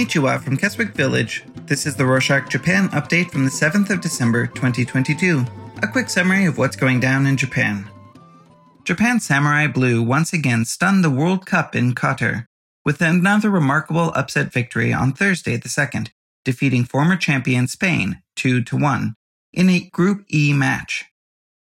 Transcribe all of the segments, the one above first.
Konnichiwa from Keswick Village. This is the Rorshok Japan update from the 7th of December 2022. A quick summary of what's going down in Japan. Japan Samurai Blue once again stunned the World Cup in Qatar with another remarkable upset victory on Thursday the 2nd, defeating former champion Spain 2 to 1 in a Group E match.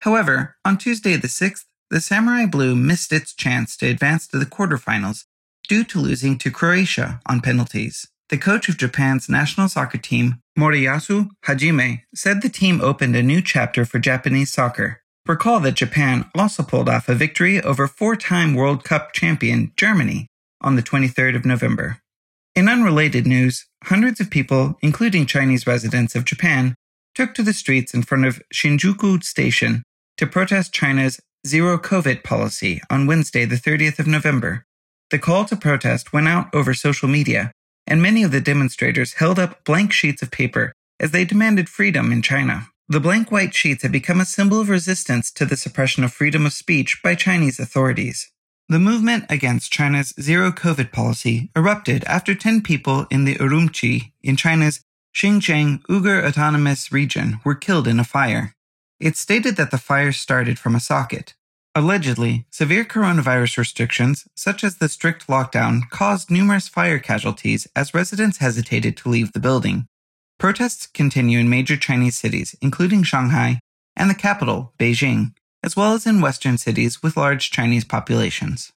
However, on Tuesday the 6th, the Samurai Blue missed its chance to advance to the quarterfinals due to losing to Croatia on penalties. The coach of Japan's national soccer team, Moriyasu Hajime, said the team opened a new chapter for Japanese soccer. Recall that Japan also pulled off a victory over four time World Cup champion Germany on the 23rd of November. In unrelated news, hundreds of people, including Chinese residents of Japan, took to the streets in front of Shinjuku Station to protest China's zero COVID policy on Wednesday, the 30th of November. The call to protest went out over social media and many of the demonstrators held up blank sheets of paper as they demanded freedom in China. The blank white sheets have become a symbol of resistance to the suppression of freedom of speech by Chinese authorities. The movement against China's zero COVID policy erupted after 10 people in the Urumqi in China's Xinjiang Uyghur Autonomous Region were killed in a fire. It stated that the fire started from a socket. Allegedly, severe coronavirus restrictions, such as the strict lockdown, caused numerous fire casualties as residents hesitated to leave the building. Protests continue in major Chinese cities, including Shanghai and the capital, Beijing, as well as in Western cities with large Chinese populations.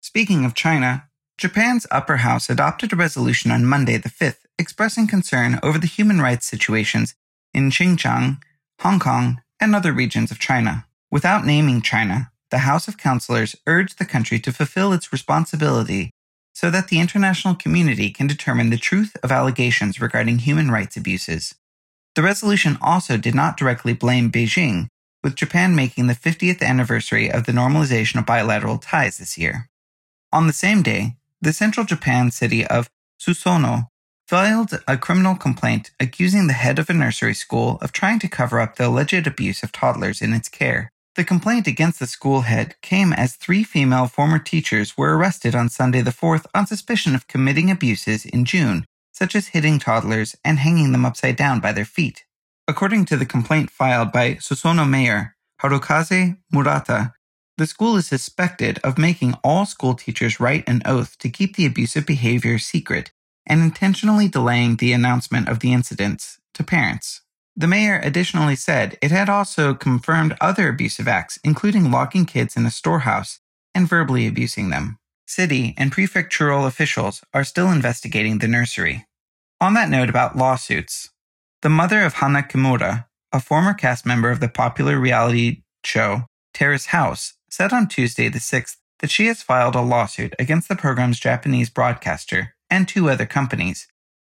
Speaking of China, Japan's upper house adopted a resolution on Monday the 5th expressing concern over the human rights situations in Xinjiang, Hong Kong, and other regions of China. Without naming China, the House of Councillors urged the country to fulfill its responsibility so that the international community can determine the truth of allegations regarding human rights abuses. The resolution also did not directly blame Beijing, with Japan making the 50th anniversary of the normalization of bilateral ties this year. On the same day, the central Japan city of Susono filed a criminal complaint accusing the head of a nursery school of trying to cover up the alleged abuse of toddlers in its care. The complaint against the school head came as three female former teachers were arrested on Sunday the 4th on suspicion of committing abuses in June, such as hitting toddlers and hanging them upside down by their feet. According to the complaint filed by Susono Mayor Harukaze Murata, the school is suspected of making all school teachers write an oath to keep the abusive behavior secret and intentionally delaying the announcement of the incidents to parents. The mayor additionally said it had also confirmed other abusive acts, including locking kids in a storehouse and verbally abusing them. City and prefectural officials are still investigating the nursery. On that note about lawsuits, the mother of Hana Kimura, a former cast member of the popular reality show Terrace House, said on Tuesday the 6th that she has filed a lawsuit against the program's Japanese broadcaster and two other companies,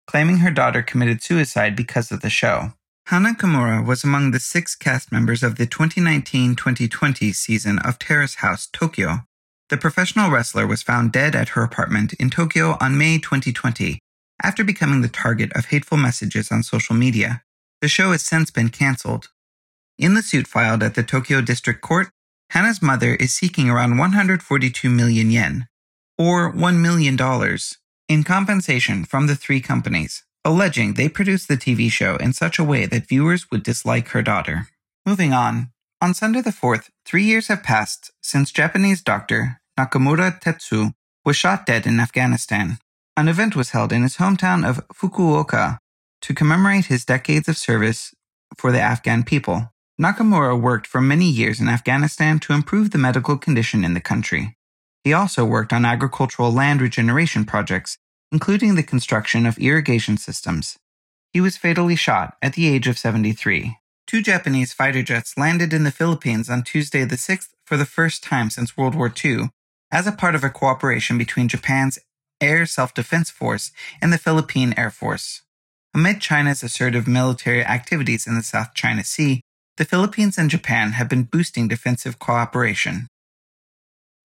claiming her daughter committed suicide because of the show. Hana Kimura was among the six cast members of the 2019-2020 season of Terrace House Tokyo. The professional wrestler was found dead at her apartment in Tokyo on May 2020 after becoming the target of hateful messages on social media. The show has since been cancelled. In the suit filed at the Tokyo District Court, Hana's mother is seeking around 142 million yen, or $1 million, in compensation from the three companies alleging they produced the TV show in such a way that viewers would dislike her daughter. Moving on, on Sunday the 4th, three years have passed since Japanese doctor Nakamura Tetsu was shot dead in Afghanistan. An event was held in his hometown of Fukuoka to commemorate his decades of service for the Afghan people. Nakamura worked for many years in Afghanistan to improve the medical condition in the country. He also worked on agricultural land regeneration projects including the construction of irrigation systems. He was fatally shot at the age of 73. Two Japanese fighter jets landed in the Philippines on Tuesday the 6th for the first time since World War II as a part of a cooperation between Japan's Air Self Defense Force and the Philippine Air Force. Amid China's assertive military activities in the South China Sea, the Philippines and Japan have been boosting defensive cooperation.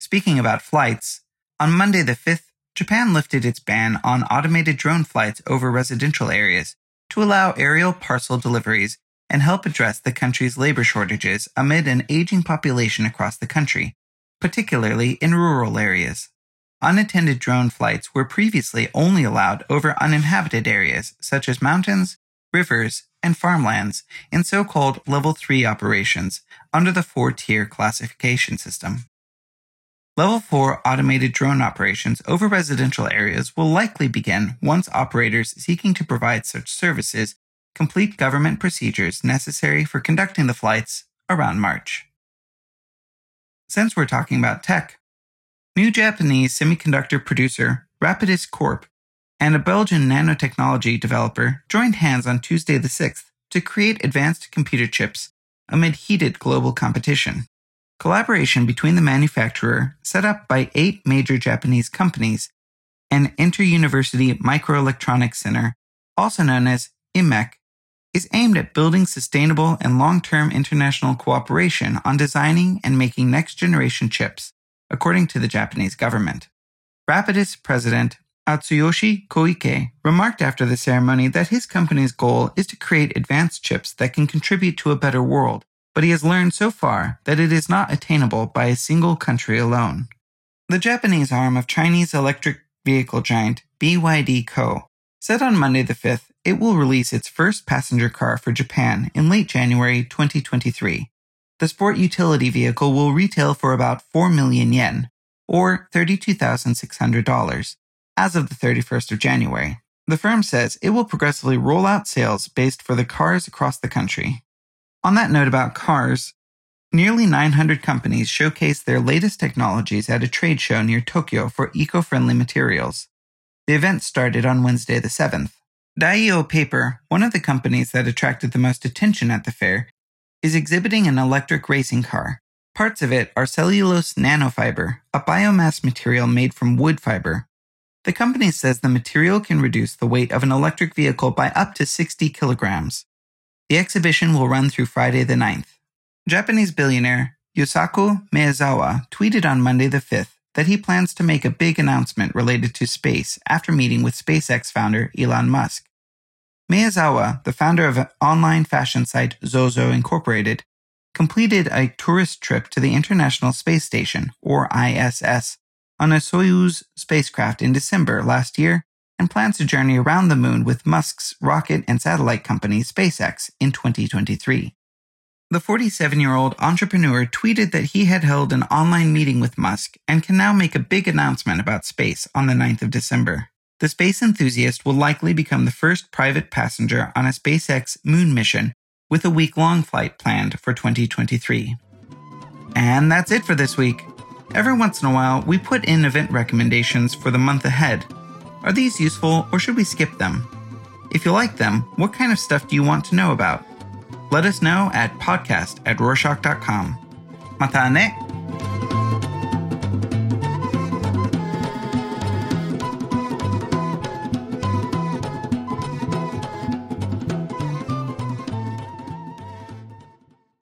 Speaking about flights, on Monday the 5th, Japan lifted its ban on automated drone flights over residential areas to allow aerial parcel deliveries and help address the country's labor shortages amid an aging population across the country, particularly in rural areas. Unattended drone flights were previously only allowed over uninhabited areas such as mountains, rivers, and farmlands in so called Level 3 operations under the four tier classification system. Level 4 automated drone operations over residential areas will likely begin once operators seeking to provide such services complete government procedures necessary for conducting the flights around March. Since we're talking about tech, new Japanese semiconductor producer Rapidus Corp and a Belgian nanotechnology developer joined hands on Tuesday the 6th to create advanced computer chips amid heated global competition. Collaboration between the manufacturer, set up by eight major Japanese companies, and Inter-University Microelectronics Center, also known as IMEC, is aimed at building sustainable and long-term international cooperation on designing and making next-generation chips, according to the Japanese government. Rapidus president Atsuyoshi Koike remarked after the ceremony that his company's goal is to create advanced chips that can contribute to a better world, but he has learned so far that it is not attainable by a single country alone. The Japanese arm of Chinese electric vehicle giant BYD Co. said on Monday the 5th it will release its first passenger car for Japan in late January 2023. The sport utility vehicle will retail for about 4 million yen, or $32,600, as of the 31st of January. The firm says it will progressively roll out sales based for the cars across the country. On that note about cars, nearly 900 companies showcased their latest technologies at a trade show near Tokyo for eco friendly materials. The event started on Wednesday the 7th. Daio Paper, one of the companies that attracted the most attention at the fair, is exhibiting an electric racing car. Parts of it are cellulose nanofiber, a biomass material made from wood fiber. The company says the material can reduce the weight of an electric vehicle by up to 60 kilograms. The exhibition will run through Friday the 9th. Japanese billionaire Yusaku Maezawa tweeted on Monday the 5th that he plans to make a big announcement related to space after meeting with SpaceX founder Elon Musk. Maezawa, the founder of online fashion site Zozo Incorporated, completed a tourist trip to the International Space Station, or ISS, on a Soyuz spacecraft in December last year and plans to journey around the moon with Musk's rocket and satellite company SpaceX in 2023. The 47 year old entrepreneur tweeted that he had held an online meeting with Musk and can now make a big announcement about space on the 9th of December. The space enthusiast will likely become the first private passenger on a SpaceX moon mission with a week long flight planned for 2023. And that's it for this week. Every once in a while, we put in event recommendations for the month ahead. Are these useful or should we skip them? If you like them, what kind of stuff do you want to know about? Let us know at podcast at Rorshok.com. Mata ne!